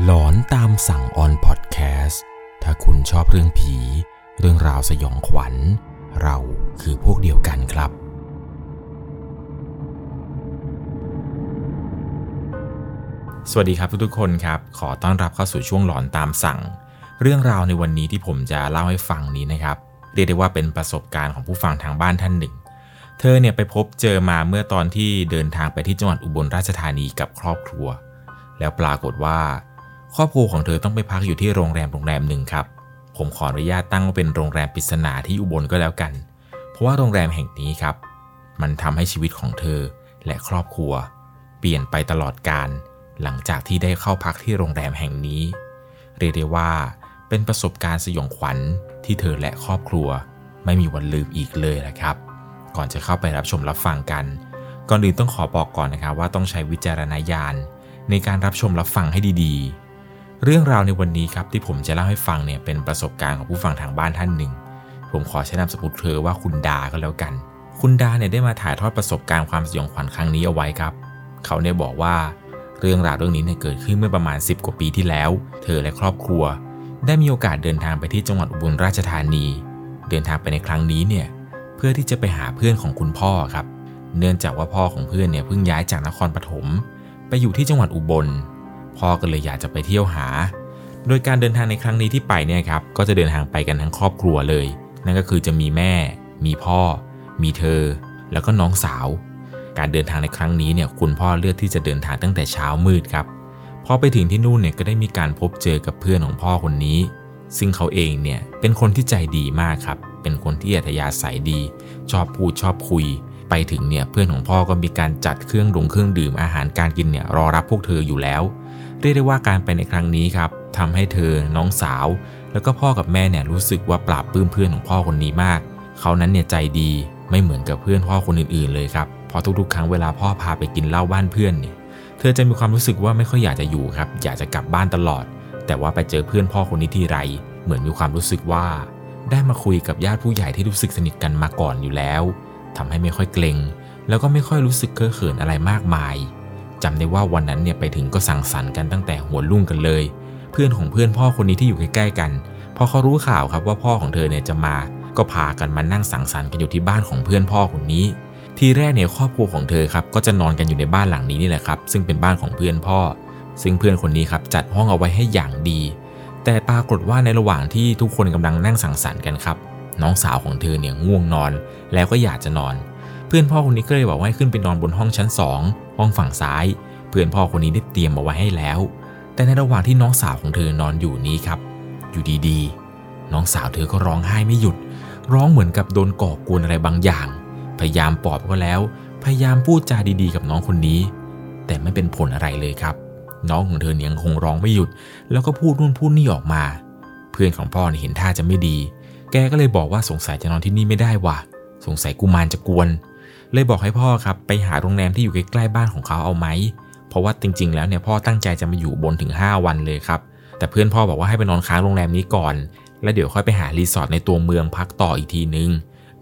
หลอนตามสั่งออนพอดแคสต์ถ้าคุณชอบเรื่องผี เรื่องราวสยองขวัญ เราคือพวกเดียวกันครับ สวัสดีครับทุกๆคนครับ ขอต้อนรับเข้าสู่ช่วงหลอนตามสั่ง เรื่องราวในวันนี้ที่ผมจะเล่าให้ฟังนี้นะครับ เรียกได้ว่าเป็นประสบการณ์ของผู้ฟังทางบ้านท่านหนึ่ง เธอเนี่ยไปพบเจอมาเมื่อตอนที่เดินทางไปที่จังหวัดอุบลราชธานีกับครอบครัว แล้วปรากฏว่า ครอบครัวของเธอต้องไปพักอยู่ที่โรงแรมโรงแรมหนึ่งครับ ผมขออนุญาตตั้งว่าเป็นโรงแรมปริศนาที่อุบลก็แล้วกัน เพราะว่าโรงแรมแห่งนี้ครับ มันทำให้ชีวิตของเธอและครอบครัว เปลี่ยนไปตลอดการ หลังจากที่ได้เข้าพักที่โรงแรมแห่งนี้ เรียกได้ว่า เป็นประสบการณ์สยองขวัญที่เธอและครอบครัว ไม่มีวันลืมอีกเลยนะครับ ก่อนจะเข้าไปรับชมรับฟังกัน ก่อนอื่นต้องขอบอกก่อนนะครับว่าต้องใช้วิจารณญาณในการรับชมรับฟังให้ดีๆ เรื่องราวในวันนี้ครับที่ผมจะเล่าให้ฟังเนี่ยเป็นประสบการณ์ของผู้ฟังทางบ้านท่านหนึ่ง ผมขอใช้นามสกุลเธอว่าคุณดาก็แล้วกัน คุณดาเนี่ยได้มาถ่ายทอดประสบการณ์ความสยองขวัญครั้งนี้เอาไว้ครับ เขาเนี่ยบอกว่าเรื่องราวเรื่องนี้เนี่ยเกิดขึ้นเมื่อประมาณ 10 กว่าปีที่แล้ว เธอและครอบครัว ได้มีโอกาสเดินทางไปที่จังหวัดอุบลราชธานี เดินทางไปในครั้งนี้เนี่ยเพื่อที่จะไปหาเพื่อนของคุณพ่อครับ เนื่องจากว่าพ่อของเพื่อนเนี่ยเพิ่งย้ายจากนครปฐมไปอยู่ที่จังหวัดอุบล พ่อก็เลยอยากจะไปเที่ยวหา โดยการเดินทางในครั้งนี้ที่ไปเนี่ยครับก็จะเดินทางไปกันทั้งครอบครัวเลย นั่นก็คือจะมีแม่ มีพ่อ มีเธอ แล้วก็น้องสาว การเดินทางในครั้งนี้เนี่ยคุณพ่อเลือกที่จะเดินทางตั้งแต่เช้ามืดครับพอไปถึงที่นู่นเนี่ยก็ได้มีการพบเจอกับเพื่อนของพ่อคนนี้ ซึ่งเขาเองเนี่ยเป็นคนที่ใจดีมากครับ เป็นคนที่อัธยาศัยดี ชอบพูดชอบคุย ไปถึงเนี่ยเพื่อนของพ่อก็มีการจัดเครื่องดงเครื่องดื่มอาหารการกินเนี่ยรอรับพวกเธออยู่แล้ว เรียกได้ว่าการไปในครั้งนี้ครับทำให้เธอน้องสาว แล้วก็พ่อกับแม่เนี่ยรู้สึกว่าปราบปลื้มเพื่อนของพ่อคนนี้มาก เขานั้นเนี่ยใจดีไม่เหมือนกับเพื่อนพ่อคนอื่นๆเลยครับเพราะทุกๆ ครั้งเวลาพ่อพาไปกินเหล้าบ้านเพื่อนเนี่ยเธอจะมีความรู้สึกว่าไม่ค่อยอยากจะอยู่ครับ อยากจะกลับบ้านตลอด แต่ว่าไปเจอเพื่อนพ่อคนนี้ทีไร เหมือนมีความรู้สึกว่า ได้มาคุยกับญาติผู้ใหญ่ที่รู้สึกสนิทกันมาก่อนอยู่แล้วทำให้ไม่ค่อยเกรงแล้วก็ไม่ค่อยรู้สึกเคอะเขินอะไรมากมาย จำได้ว่าวันนั้นเนี่ยไปถึงก็สั่งสรรค์กันตั้งแต่หัวรุ่งกันเลย เพื่อนของเพื่อนพ่อคนนี้ที่อยู่ใกล้ๆกันพอเขารู้ข่าวครับว่าพ่อของเธอเนี่ยจะมา ก็พากันมานั่งสังสรรค์กันอยู่ที่บ้านของเพื่อนพ่อคนนี้ ทีแรกเนี่ยครอบครัวของเธอครับก็จะนอนกันอยู่ในบ้านหลังนี้นี่แหละครับ ซึ่งเป็นบ้านของเพื่อนพ่อ ซึ่งเพื่อนคนนี้ครับจัดห้องเอาไว้ให้อย่างดี แต่ปรากฏว่าในระหว่างที่ทุกคนกำลังนั่งสังสรรค์กันครับน้องสาวของเธอเนี่ยง่วงนอน แล้วก็อยากจะนอน พื่อนพ่อคนนี้ก็เลยบอกว่าให้ขึ้นไปนอนบนห้องชั้น 2 ห้องฝั่งซ้าย เพื่อนพ่อคนนี้ได้เตรียมเอาไว้ให้แล้ว แต่ในระหว่างที่น้องสาวของเธอนอนอยู่นี้ครับ อยู่ดีๆ น้องสาวเธอก็ร้องไห้ไม่หยุด ร้องเหมือนกับโดนก่อกวนอะไรบางอย่าง พยายามปลอบก็แล้ว พยายามพูดจาดีๆ กับน้องคนนี้ แต่ไม่เป็นผลอะไรเลยครับ น้องของเธอยังคงร้องไม่หยุด แล้วก็พูดนู่นพูดนี่ออกมา เพื่อนของพ่อเนี่ยเห็นท่าจะไม่ดี แกก็เลยบอกว่าสงสัยจะนอนที่นี่ไม่ได้ว่ะสงสัยกุมารจะกวน เลยบอกให้พ่อครับไปหาโรงแรมที่อยู่ใกล้ๆบ้านของเขาเอาไหม เพราะว่าจริงๆ แล้วเนี่ยพ่อตั้งใจจะมาอยู่บนถึง 5 วันเลยครับ แต่เพื่อนพ่อบอกว่าให้ไปนอนค้างโรงแรมนี้ก่อน แล้วเดี๋ยวค่อยไปหารีสอร์ทในตัวเมืองพักต่ออีกทีนึง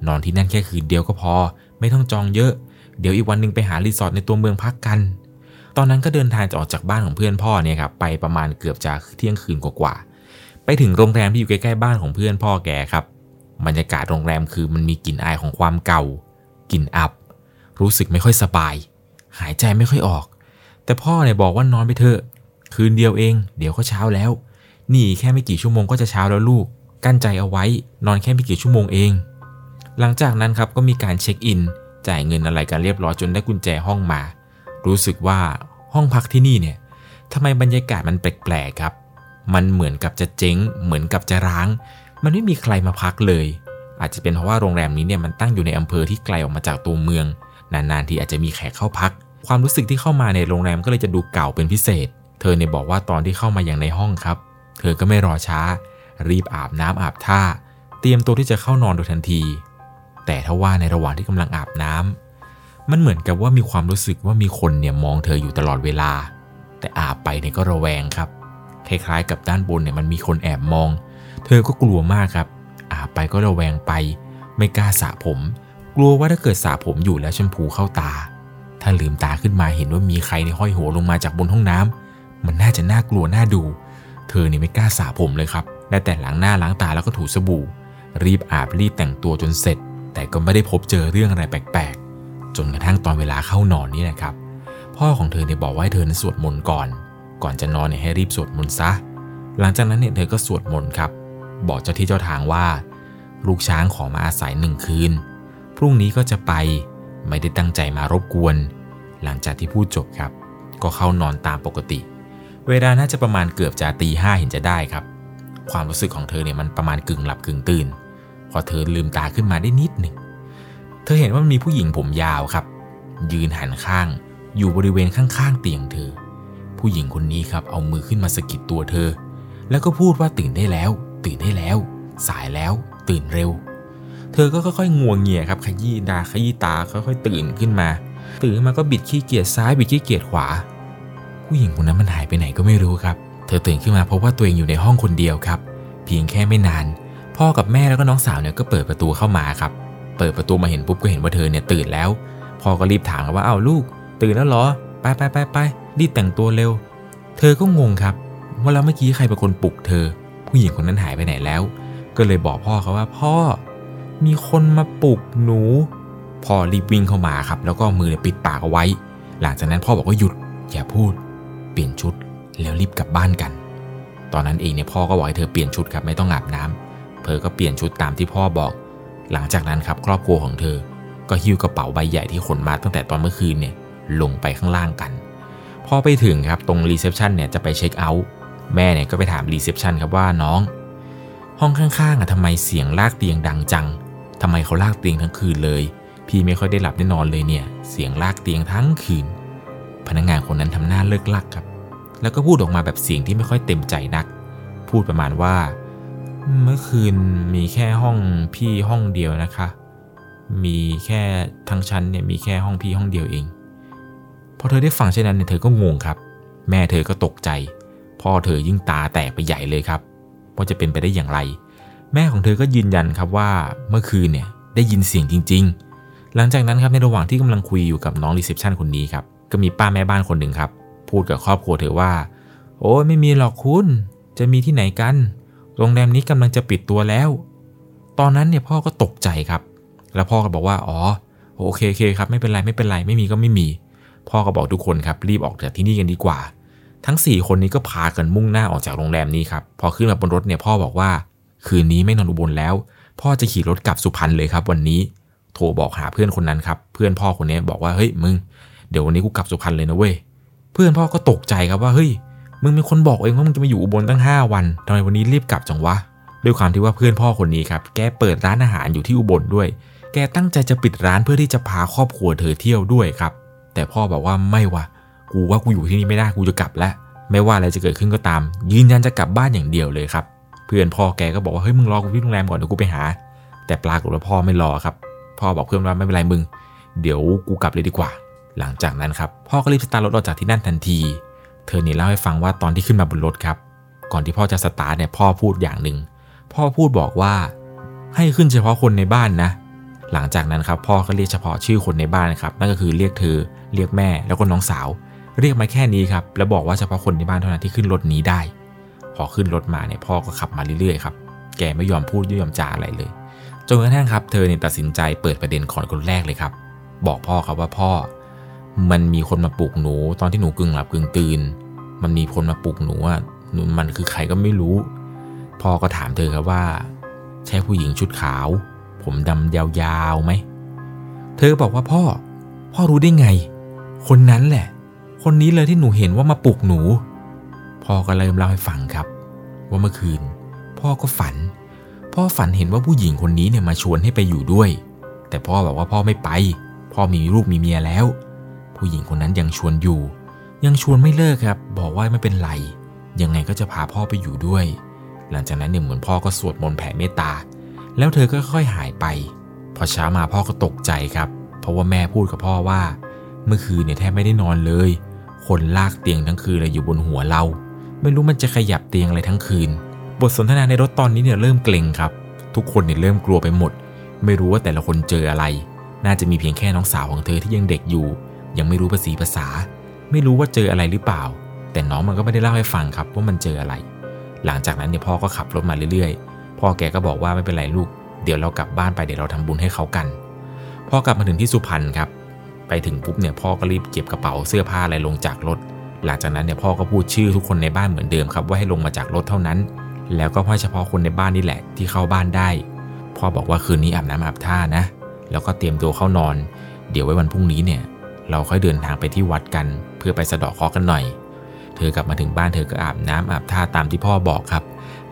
นอนที่นั่นแค่คืนเดียวก็พอ ไม่ต้องจองเยอะ เดี๋ยวอีกวันหนึงไปหารีสอร์ทในตัวเมืองพักกัน ตอนนั้นก็เดินทางจะออกจากบ้านของเพื่อนพ่อเนี่ยครับไปประมาณเกือบจะเที่ยงคืนกว่าๆ ไปถึงโรงแรมที่อยู่ใกล้ๆบ้านของเพื่อนพ่อแกครับ บรรยากาศโรงแรมคือมันมีกลิ่นอายของความเก่ากลิ่นอับ รู้สึกไม่ค่อยสบาย หายใจไม่ค่อยออก แต่พ่อเนี่ยบอกว่านอนไปเถอะ คืนเดียวเอง เดี๋ยวก็เช้าแล้ว นี่แค่ไม่กี่ชั่วโมงก็จะเช้าแล้วลูก กั้นใจเอาไว้ นอนแค่ไม่กี่ชั่วโมงเอง หลังจากนั้นครับก็มีการเช็คอิน จ่ายเงินอะไรกันเรียบร้อยจนได้กุญแจห้องมา รู้สึกว่าห้องพักที่นี่เนี่ยทำไมบรรยากาศมันแปลกๆครับ มันเหมือนกับจะเจ๊ง เหมือนกับจะร้าง มันไม่มีใครมาพักเลย อาจจะเป็นเพราะว่าโรงแรมนี้เนี่ยมันตั้งอยู่ในอำเภอที่ไกลออกมาจากตัวเมือง นานๆ ทีอาจจะมีแขกเข้าพัก ความรู้สึกที่เข้ามาในโรงแรมก็เลยจะดูเก่าเป็นพิเศษ เธอเนี่ยบอกว่าตอนที่เข้ามาอย่างในห้องครับ เธอก็ไม่รอช้า รีบอาบน้ำอาบท่า เตรียมตัวที่จะเข้านอนโดยทันที แต่ถ้าว่าในระหว่างที่กำลังอาบน้ำมันเหมือนกับว่ามีความรู้สึกว่ามีคนเนี่ยมองเธออยู่ตลอดเวลา แต่อาบไปเนี่ยก็ระแวงครับคล้ายๆกับด้านบนเนี่ยมันมีคนแอบมอง เธอก็กลัวมากครับอาบไปก็ระแวงไป ไม่กล้าสระผม ลัวว่าถ้าเกิดสระผมอยู่แล้วแชมพูเข้าตา ถ้าลืมตาขึ้นมาเห็นว่ามีใครในห้อยหัวลงมาจากบนห้องน้ำมันน่าจะน่ากลัวน่าดู เธอเนี่ไม่กล้าสระผมเลยครับได้แต่ล้างหน้าล้างตาแล้วก็ถูสบู่ รีบอาบรีบแต่งตัวจนเสร็จ แต่ก็ไม่ได้พบเจอเรื่องอะไรแปลกๆ จนกระทั่งตอนเวลาเข้านอนนี่แหละครับ พ่อของเธอเนี่ยบอกว่าให้เธอนั้นสวดมนต์ก่อน ก่อนจะนอนเนี่ยให้รีบสวดมนต์ซะ หลังจากนั้นเนี่ยเธอก็สวดมนต์ครับ บอกเจ้าที่เจ้าทางว่า ลูกช้างขอมาอาศัยหนึ่งคืน พรุ่งนี้ก็จะไป ไม่ได้ตั้งใจมารบกวน หลังจากที่พูดจบครับ ก็เข้านอนตามปกติ เวลาน่าจะประมาณเกือบจะตีห้าเห็นจะได้ครับ ความรู้สึกของเธอเนี่ยมันประมาณกึ่งหลับกึ่งตื่น พอเธอลืมตาขึ้นมาได้นิดหนึ่ง เธอเห็นว่ามันมีผู้หญิงผมยาวครับ ยืนหันข้าง อยู่บริเวณข้างๆเตียงเธอ ผู้หญิงคนนี้ครับเอามือขึ้นมาสะกิดตัวเธอ แล้วก็พูดว่าตื่นได้แล้ว ตื่นได้แล้ว สายแล้ว ตื่นเร็ว เธอก็ค่อยๆงัวงเงียครับขยี้ตาขยี้ตาค่อยๆตื่นขึ้นมา ตื่นขึ้นมาก็บิดขี้เกียจซ้ายบิดขี้เกียจขวา ผู้หญิงคนนั้นมันหายไปไหนก็ไม่รู้ครับ เธอตื่นขึ้นมาพบว่าตัวเองอยู่ในห้องคนเดียวครับ เพียงแค่ไม่นาน พ่อกับแม่แล้วก็น้องสาวเนี่ยก็เปิดประตูเข้ามาครับ เปิดประตูมาเห็นปุ๊บก็เห็นว่าเธอเนี่ยตื่นแล้ว พ่อก็รีบถามว่าเอ้าลูก ตื่นแล้วเหรอไปไปไปไปรีบแต่งตัวเร็ว เธอก็งงครับ ว่าแล้วเมื่อกี้ใครเป็นคนปลุกเธอ ผู้หญิงคนนั้นหายไปไหนแล้ว ก็เลยบอกพ่อเขาว่าพ่อ มีคนมาปลุกหนู พ่อรีบวิ่งเข้ามาครับ แล้วก็มือปิดปากเอาไว้ หลังจากนั้นพ่อบอกว่าหยุดอย่าพูด เปลี่ยนชุดแล้วรีบกลับบ้านกัน ตอนนั้นเองเนี่ยพ่อก็บอกให้เธอเปลี่ยนชุดครับไม่ต้องอาบน้ำเธอก็เปลี่ยนชุดตามที่พ่อบอก หลังจากนั้นครับครอบครัวของเธอ ก็หิ้วกระเป๋าใบใหญ่ที่ขนมาตั้งแต่ตอนเมื่อคืนเนี่ยลงไปข้างล่างกันพอไปถึงครับตรง reception เนี่ยจะไป check out แม่เนี่ยก็ไปถาม reception ครับว่าน้อง ห้องข้างๆอะทำไมเสียงลากเตียงดังจัง ทำไมเขาลากเตียงทั้งคืนเลย พี่ไม่ค่อยได้หลับได้นอนเลยเนี่ย เสียงลากเตียงทั้งคืน พนักงานคนนั้นทำหน้าเลิกลักครับ แล้วก็พูดออกมาแบบเสียงที่ไม่ค่อยเต็มใจนัก พูดประมาณว่า เมื่อคืนมีแค่ห้องพี่ห้องเดียวนะคะ มีแค่ทั้งชั้นเนี่ยมีแค่ห้องพี่ห้องเดียวเองพอเธอได้ฟังเช่นนั้นเนี่ยเธอก็งงครับ แม่เธอก็ตกใจ พ่อเธอยิ่งตาแตกไปใหญ่เลยครับว่าจะเป็นไปได้อย่างไร แม่ของเธอก็ยืนยันครับว่าเมื่อคืนเนี่ยได้ยินเสียงจริง ๆ หลังจากนั้นครับในระหว่างที่กำลังคุยอยู่กับน้องรีเซพชันคนนี้ครับก็มีป้าแม่บ้านคนหนึ่งครับ พูดกับครอบครัวเธอว่า โอ้ไม่มีหรอกคุณ จะมีที่ไหนกัน โรงแรมนี้กำลังจะปิดตัวแล้ว ตอนนั้นเนี่ยพ่อก็ตกใจครับ แล้วพ่อก็บอกว่าอ๋อโอเคโอเคครับไม่เป็นไรไม่เป็นไรไม่มีก็ไม่มี พ่อก็บอกทุกคนครับรีบออกจากที่นี่กันดีกว่า ทั้ง 4 คนนี้ก็พากันมุ่งหน้าออกจากโรงแรมนี้ครับพอขึ้นมาบนรถเนี่ยพ่อบอกว่า คืนนี้ไม่นอนอุบลแล้ว พ่อจะขี่รถกลับสุพรรณเลยครับ วันนี้ โทรบอกหาเพื่อนคนนั้นครับ เพื่อนพ่อคนนี้บอกว่าเฮ้ยมึง เดี๋ยววันนี้กูกลับสุพรรณเลยนะเว้ย เพื่อนพ่อก็ตกใจครับว่าเฮ้ย มึงเป็นคนบอกเองว่ามึงจะมาอยู่อุบลตั้ง 5 วันทำไมวันนี้รีบกลับจังวะ ด้วยความที่ว่าเพื่อนพ่อคนนี้ครับ แกเปิดร้านอาหารอยู่ที่อุบลด้วย แกตั้งใจจะปิดร้านเพื่อที่จะพาครอบครัวเธอเที่ยวด้วยครับ แต่พ่อบอกว่าไม่วะกูว่ากูอยู่ที่นี่ไม่ได้กูจะกลับแล้วไม่ว่าอะไรจะเกิดขึ้นก็ตาม ยืนยันจะกลับบ้านอย่างเดียวเลยครับ เพื่อนพ่อแกก็บอกว่าเฮ้ยมึงรอกูที่โรงแรมก่อนเดี๋ยวกูไปหา แต่ปรากฏว่าพ่อไม่รอครับ พ่อบอกเพื่อนว่าไม่เป็นไรมึง เดี๋ยวกูกลับเลยดีกว่า หลังจากนั้นครับพ่อก็รีบสตาร์ทรถออกจากที่นั่นทันที เธอเนี่ยเล่าให้ฟังว่าตอนที่ขึ้นมาบนรถครับ ก่อนที่พ่อจะสตาร์ทเนี่ยพ่อพูดอย่างหนึ่งพ่อพูดบอกว่าให้ขึ้นเฉพาะคนในบ้านนะ หลังจากนั้นครับพ่อก็เรียกเฉพาะชื่อคนในบ้านครับนั่นก็คือเรียกเธอเรียกแม่แล้วก็น้องสาว เรียกมาแค่นี้ครับแล้วบอกว่าเฉพาะคนในบ้านเท่านั้นที่ขึ้นรถนี้ได้ อขึ้นรถมาเนี่ยพ่อก็ขับมาเรื่อยๆครับแกไม่ยอมพูดไม่ยอมจาอะไรเลยจนกระทั่งครับเธอเนี่ยตัดสินใจเปิดประเด็นขอนคนแรกเลยครับ บอกพ่อครับว่าพ่อ มันมีคนมาปลุกหนู ตอนที่หนูกึ่งหลับกึ่งตื่น มันมีคนมาปลุกหนูอะหนูมันคือใครก็ไม่รู้ พ่อก็ถามเธอครับว่า ใช่ผู้หญิงชุดขาว ผมดำยาวๆไหมเธอบอกว่าพ่อ พ่อรู้ได้ไง คนนั้นแหละ คนนี้เลยที่หนูเห็นว่ามาปลุกหนู พ่อก็เริ่มเล่าให้ฟังครับ ว่าเมื่อคืน พ่อก็ฝัน พ่อฝันเห็นว่าผู้หญิงคนนี้เนี่ยมาชวนให้ไปอยู่ด้วย แต่พ่อบอกว่าพ่อไม่ไป พ่อมีลูกมีเมียแล้ว ผู้หญิงคนนั้นยังชวนอยู่ ยังชวนไม่เลิกครับ บอกว่าไม่เป็นไร ยังไงก็จะพาพ่อไปอยู่ด้วย หลังจากนั้นเนี่ยเหมือนพ่อก็สวดมนต์แผ่เมตตา แล้วเธอก็ค่อยหายไป พอเช้ามาพ่อก็ตกใจครับ เพราะว่าแม่พูดกับพ่อว่า เมื่อคืนเนี่ยแทบไม่ได้นอนเลย คนลากเตียงทั้งคืนเลยอยู่บนหัวเรา ไม่รู้มันจะขยับเตียงอะไรทั้งคืน บทสนทนาในรถตอนนี้เนี่ยเริ่มเกรงครับ ทุกคนเนี่ยเริ่มกลัวไปหมด ไม่รู้ว่าแต่ละคนเจออะไร น่าจะมีเพียงแค่น้องสาวของเธอที่ยังเด็กอยู่ ยังไม่รู้ภาษีภาษา ไม่รู้ว่าเจออะไรหรือเปล่า แต่น้องมันก็ไม่ได้เล่าให้ฟังครับว่ามันเจออะไร หลังจากนั้นเนี่ยพ่อก็ขับรถมาเรื่อยๆ พ่อแกก็บอกว่าไม่เป็นไรลูก เดี๋ยวเรากลับบ้านไปเดี๋ยวเราทำบุญให้เขากัน พ่อกลับมาถึงที่สุพรรณครับ ไปถึงปุ๊บเนี่ยพ่อก็รีบเก็บกระเป๋าเสื้อผ้าอะไรลงจากรถ หลังจากนั้นเนี่ยพ่อก็พูดชื่อทุกคนในบ้านเหมือนเดิมครับว่าให้ลงมาจากรถเท่านั้น แล้วก็พ่อเฉพาะคนในบ้านนี่แหละที่เข้าบ้านได้ พ่อบอกว่าคืนนี้อาบน้ำอาบท่านะ แล้วก็เตรียมตัวเข้านอน เดี๋ยวไว้วันพรุ่งนี้เนี่ยเราค่อยเดินทางไปที่วัดกัน เพื่อไปสะเดาะเคราะห์กันหน่อย เธอกลับมาถึงบ้านเธอก็อาบน้ำอาบท่าตามที่พ่อบอกครับ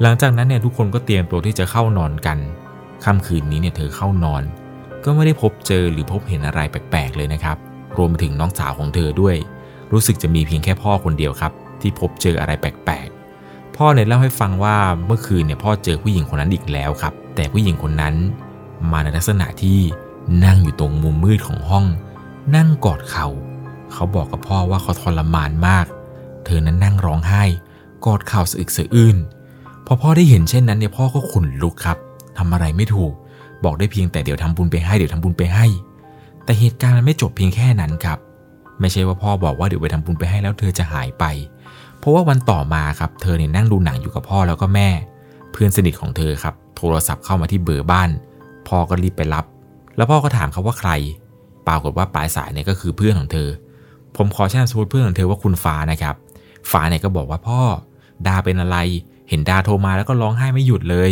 หลังจากนั้นเนี่ยทุกคนก็เตรียมตัวที่จะเข้านอนกันค่ำคืนนี้เนี่ยเธอเข้านอน ก็ไม่ได้พบเจอหรือพบเห็นอะไรแปลกๆเลยนะครับ รวมถึงน้องสาวของเธอด้วย รู้สึกจะมีเพียงแค่พ่อคนเดียวครับ ที่พบเจออะไรแปลกๆ พ่อเนี่ยเล่าให้ฟังว่าเมื่อคืนเนี่ยพ่อเจอผู้หญิงคนนั้นอีกแล้วครับ แต่ผู้หญิงคนนั้นมาในลักษณะที่นั่งอยู่ตรงมุมมืดของห้อง นั่งกอดเขา่าเขาบอกกับพ่อว่าเขาทรมานมาก เธอนั้นนั่งร้องไห้ กอดเข่าสะอึกสะอื้นพอพ่อได้เห็นเช่นนั้นเนี่ยพ่อก็ขนลุกครับทำอะไรไม่ถูก บอกได้เพียงแต่เดี๋ยวทำบุญไปให้เดี๋ยวทำบุญไปให้ แต่เหตุการณ์มันไม่จบเพียงแค่นั้นครับ ไม่ใช่ว่าพ่อบอกว่าเดี๋ยวไปทำบุญไปให้แล้วเธอจะหายไป เพราะว่าวันต่อมาครับเธอเนี่ยนั่งดูหนังอยู่กับพ่อแล้วก็แม่ เพื่อนสนิทของเธอครับ โทรศัพท์เข้ามาที่เบอร์บ้าน พ่อก็รีบไปรับ แล้วพ่อก็ถามเขาว่าใครปรากฏว่าปลายสายเนี่ยก็คือเพื่อนของเธอ ผมขอแช่สมมติเพื่อนของเธอว่าคุณฟ้านะครับ ฟ้าเนี่ยก็บอกว่าพ่อดาเป็นอะไร เห็นดาโทรมาแล้วก็ร้องไห้ไม่หยุดเลย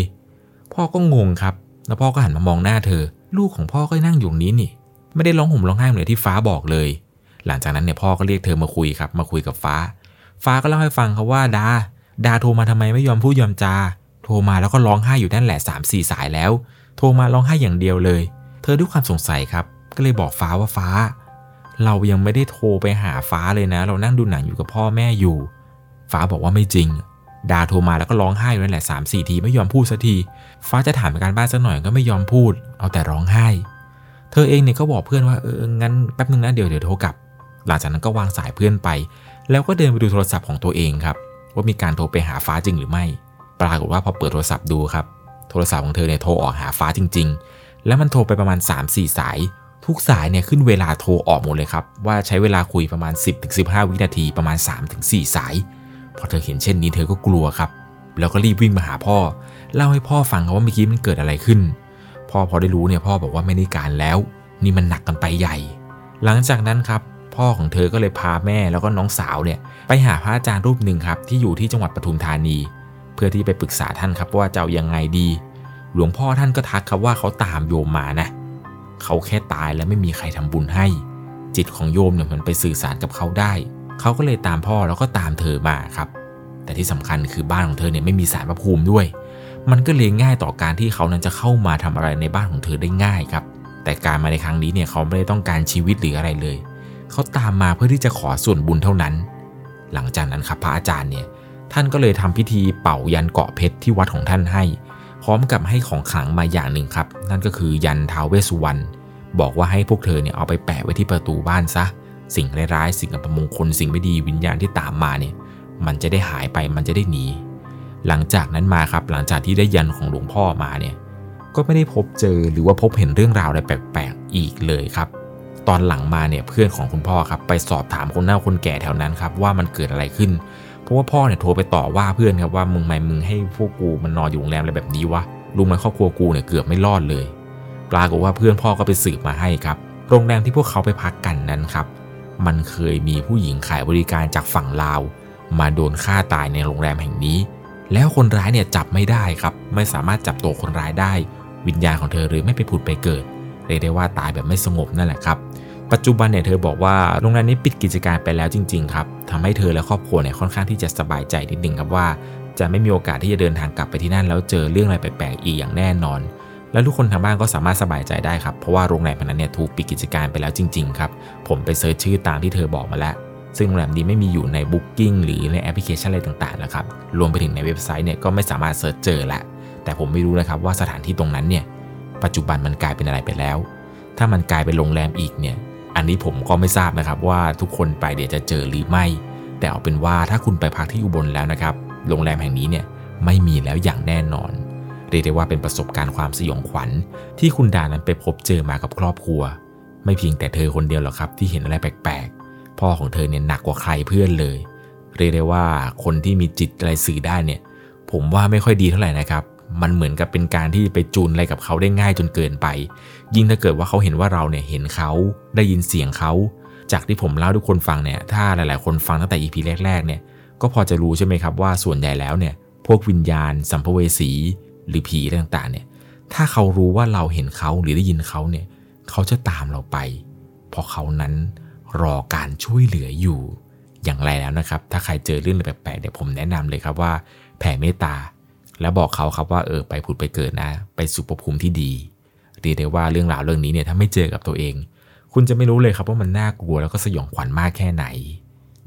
พ่อก็งงครับ แล้วพ่อก็หันมามองหน้าเธอ ลูกของพ่อก็นั่งอยู่นี้นี่ ไม่ได้ร้องห่มร้องไห้เหมือนที่ฟ้าบอกเลย หลังจากนั้นเนี่ยพ่อก็เรียกเธอมาคุยครับ มาคุยกับฟ้า ฟ้าก็เล่าให้ฟังครับว่าดา ดาโทรมาทำไมไม่ยอมพูดยอมจา โทรมาแล้วก็ร้องไห้อยู่นั่นแหละ3ามสี่สายแล้ว โทรมาร้องไห้อย่างเดียวเลย เธอด้วยความสงสัยครับ ก็เลยบอกฟ้าว่าฟ้า เรายังไม่ได้โทรไปหาฟ้าเลยนะ เรานั่งดูหนังอยู่กับพ่อแม่อยู่ ฟ้าบอกว่าไม่จริง ดาโทรมาแล้วก็ร้องไห้อยู่นั่นแหละสามสี่ทีไม่ยอมพูดสักที ฟ้าจะถามการบ้านสักหน่อยก็ไม่ยอมพูด เอาแต่ร้องไห้ เธอเองเนี่ยก็บอกเพื่อนว่าเอองั้นแป๊บนึงนะเดี๋ยวเดี๋ยวโทรกลับ หลังจากนั้นก็วางสายเพื่อนไป แล้วก็เดินไปดูโทรศัพท์ของตัวเองครับ ว่ามีการโทรไปหาฟ้าจริงหรือไม่ ปรากฏว่าพอเปิดโทรศัพท์ดูครับ โทรศัพท์ของเธอเนี่ยโทรออกหาฟ้าจริง ๆ แล้วมันโทรไปประมาณ 3-4 สาย ทุกสายเนี่ยขึ้นเวลาโทรออกหมดเลยครับ ว่าใช้เวลาคุยประมาณ 10-15 วินาทีประมาณ 3-4 สาย พอเธอเห็นเช่นนี้เธอก็กลัวครับ แล้วก็รีบวิ่งมาหาพ่อ เล่าให้พ่อฟังครับว่าเมื่อกี้มันเกิดอะไรขึ้น พ่อพอได้รู้เนี่ยพ่อบอกว่าไม่ได้การแล้ว นี่มันหนักกันไปใหญ่ หลังจากนั้นครับ พ่อของเธอก็เลยพาแม่แล้วก็น้องสาวเนี่ยไปหาพระอาจารย์รูปหนึ่งครับที่อยู่ที่จังหวัดปทุมธานี เพื่อที่ไปปรึกษาท่านครับว่าจะเอายังไงดี หลวงพ่อท่านก็ทักครับว่าเขาตามโยมมานะเขาแค่ตายแล้วไม่มีใครทำบุญให้ จิตของโยมเนี่ยมันไปสื่อสารกับเขาได้ เขาก็เลยตามพ่อแล้วก็ตามเธอมาครับ แต่ที่สำคัญคือบ้านของเธอเนี่ยไม่มีสารพระภูมิด้วย มันก็เลยง่ายต่อการที่เขานั้นจะเข้ามาทำอะไรในบ้านของเธอได้ง่ายครับแต่การมาในครั้งนี้เนี่ยเขาไม่ได้ต้องการชีวิตหรืออะไรเลย เขาตามมาเพื่อที่จะขอส่วนบุญเท่านั้น หลังจากนั้นครับพระอาจารย์เนี่ยท่านก็เลยทำพิธีเป่ายันเกาะเพชรที่วัดของท่านให้ พร้อมกับให้ของขลังมาอย่างหนึ่งครับ นั่นก็คือยันท้าวเวสสุวรรณบอกว่าให้พวกเธอเนี่ยเอาไปแปะไว้ที่ประตูบ้านซะ สิ่งร้ายๆสิ่งอัปมงคลสิ่งไม่ดีวิญญาณที่ตามมาเนี่ยมันจะได้หายไปมันจะได้หนี หลังจากนั้นมาครับหลังจากที่ได้ยันของหลวงพ่อมาเนี่ยก็ไม่ได้พบเจอหรือว่าพบเห็นเรื่องราวอะไรแปลกๆอีกเลยครับ ตอนหลังมาเนี่ยเพื่อนของคุณพ่อครับไปสอบถามคนเฒ่าคนแก่แถวนั้นครับว่ามันเกิดอะไรขึ้น เพราะว่าพ่อเนี่ยโทรไปต่อว่าเพื่อนครับว่ามึงไม่มึงให้พวกกูมันนอนอยู่โรงแรมอะไรแบบนี้วะรู้ไหมครอบครัวกูเนี่ยเกือบไม่รอดเลย ปรากฏว่าเพื่อนพ่อก็ไปสืบมาให้ครับ โรงแรมที่พวกเขาไปพักกันนั้นครับมันเคยมีผู้หญิงขายบริการจากฝั่งลาว มาโดนฆ่าตายในโรงแรมแห่งนี้ แล้วคนร้ายเนี่ยจับไม่ได้ครับ ไม่สามารถจับตัวคนร้ายได้ วิญญาณของเธอหรือไม่ไปผุดไปเกิด เรียกได้ว่าตายแบบไม่สงบนั่นแหละครับปัจจุบันเนี่ยเธอบอกว่าโรงแรมนี้ปิดกิจการไปแล้วจริงๆครับทำให้เธอและครอบครัวเนี่ยค่อนข้างที่จะสบายใจนิดนึงครับว่า จะไม่มีโอกาสที่จะเดินทางกลับไปที่นั่น แล้วเจอเรื่องอะไรแปลกๆอีกอย่างแน่นอน และทุกคนทางบ้านก็สามารถสบายใจได้ครับเพราะว่าโรงแรมนั้นเนี่ยถูกปิดกิจการไปแล้วจริงๆครับผมไป search ชื่อตามที่เธอบอกมาแล้ว ซึ่งโรงแรมนี้ไม่มีอยู่ใน Booking หรือในแอปพลิเคชันอะไรต่างๆนะครับรวมไปถึงในเว็บไซต์เนี่ยก็ไม่สามารถเซิร์ชเจอละแต่ผมไม่รู้นะครับว่าสถานที่ตรงนั้นเนี่ย ปัจจุบันมันกลายเป็นอะไรไปแล้ว ถ้ามันกลายเป็นโรงแรมอีกเนี่ย อันนี้ผมก็ไม่ทราบนะครับว่าทุกคนไปเดี๋ยวจะเจอหรือไม่ แต่เอาเป็นว่าถ้าคุณไปพักที่อุบลแล้วนะครับ โรงแรมแห่งนี้เนี่ยไม่มีแล้วอย่างแน่นอน เรียกได้ว่าเป็นประสบการณ์ความสยองขวัญ ที่คุณดานั้นไปพบเจอมากับครอบครัว ไม่เพียงแต่เธอคนเดียวหรอกครับที่เห็นอะไรแปลกๆ พ่อของเธอเนี่ยหนักกว่าใครเพื่อนเลย เรียกได้ว่าคนที่มีจิตอะไรสื่อได้เนี่ย ผมว่าไม่ค่อยดีเท่าไหร่นะครับ มันเหมือนกับเป็นการที่ไปจูนอะไรกับเขาได้ง่ายจนเกินไป ยิ่งถ้าเกิดว่าเขาเห็นว่าเราเนี่ยเห็นเขาได้ยินเสียงเขา จากที่ผมเล่าทุกคนฟังเนี่ยถ้าหลาย ๆ คนฟังตั้งแต่ EP แรก ๆ เนี่ยก็พอจะรู้ใช่ไหมครับว่าส่วนใหญ่แล้วเนี่ยพวกวิญญาณ สัมภเวสีหรือผีต่างๆเนี่ยถ้าเขารู้ว่าเราเห็นเขาหรือได้ยินเขาเนี่ยเขาจะตามเราไป เพราะเขานั้นรอการช่วยเหลืออยู่อย่างไรแล้วนะครับ ถ้าใครเจอเรื่องอะไรแปลกๆเนี่ยผมแนะนำเลยครับว่าแผ่เมตตา แล้วบอกเขาครับว่าเออไปผุดไปเกิดนะ ไปสู่ภพภูมิที่ดีเรียกได้ว่าเรื่องราวเรื่องนี้เนี่ยถ้าไม่เจอกับตัวเอง คุณจะไม่รู้เลยครับว่ามันน่ากลัวแล้วก็สยองขวัญมากแค่ไหน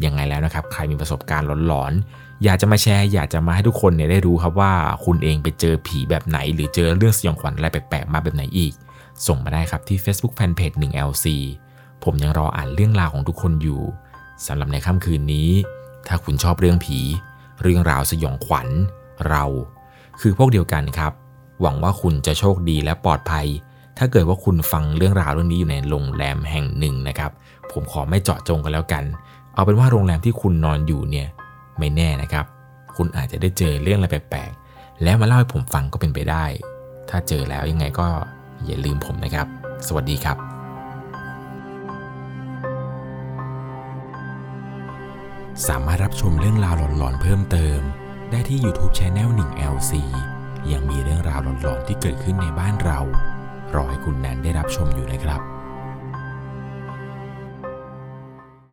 ยังไงแล้วนะครับ ใครมีประสบการณ์หลอนๆ อยากจะมาแชร์ อยากจะมาให้ทุกคนเนี่ยได้รู้ครับว่าคุณเองไปเจอผีแบบไหน หรือเจอเรื่องสยองขวัญอะไรแปลกๆ มาแบบไหนอีก ส่งมาได้ครับที่ Facebook Fanpage 1LC ผมยังรออ่านเรื่องราวของทุกคนอยู่สำหรับในค่ำคืนนี้ ถ้าคุณชอบเรื่องผี เรื่องราวสยองขวัญ เรา คือพวกเดียวกันครับ หวังว่าคุณจะโชคดีและปลอดภัย ถ้าเกิดว่าคุณฟังเรื่องราวเรื่องนี้อยู่ในโรงแรมแห่งหนึ่งนะครับ ผมขอไม่เจาะจงกันแล้วกัน เอาเป็นว่าโรงแรมที่คุณนอนอยู่เนี่ยไม่แน่นะครับ คุณอาจจะได้เจอเรื่องอะไรแปลกๆ แล้วมาเล่าให้ผมฟังก็เป็นไปได้ ถ้าเจอแล้วยังไงก็อย่าลืมผมนะครับ สวัสดีครับ สามารถรับชมเรื่องราวหลอนๆเพิ่มเติม ได้ที่ YouTube Channel 1 LC ยังมีเรื่องราวหลอนๆที่เกิดขึ้นในบ้านเรา รอให้คุณแนนได้รับชมอยู่นะครับ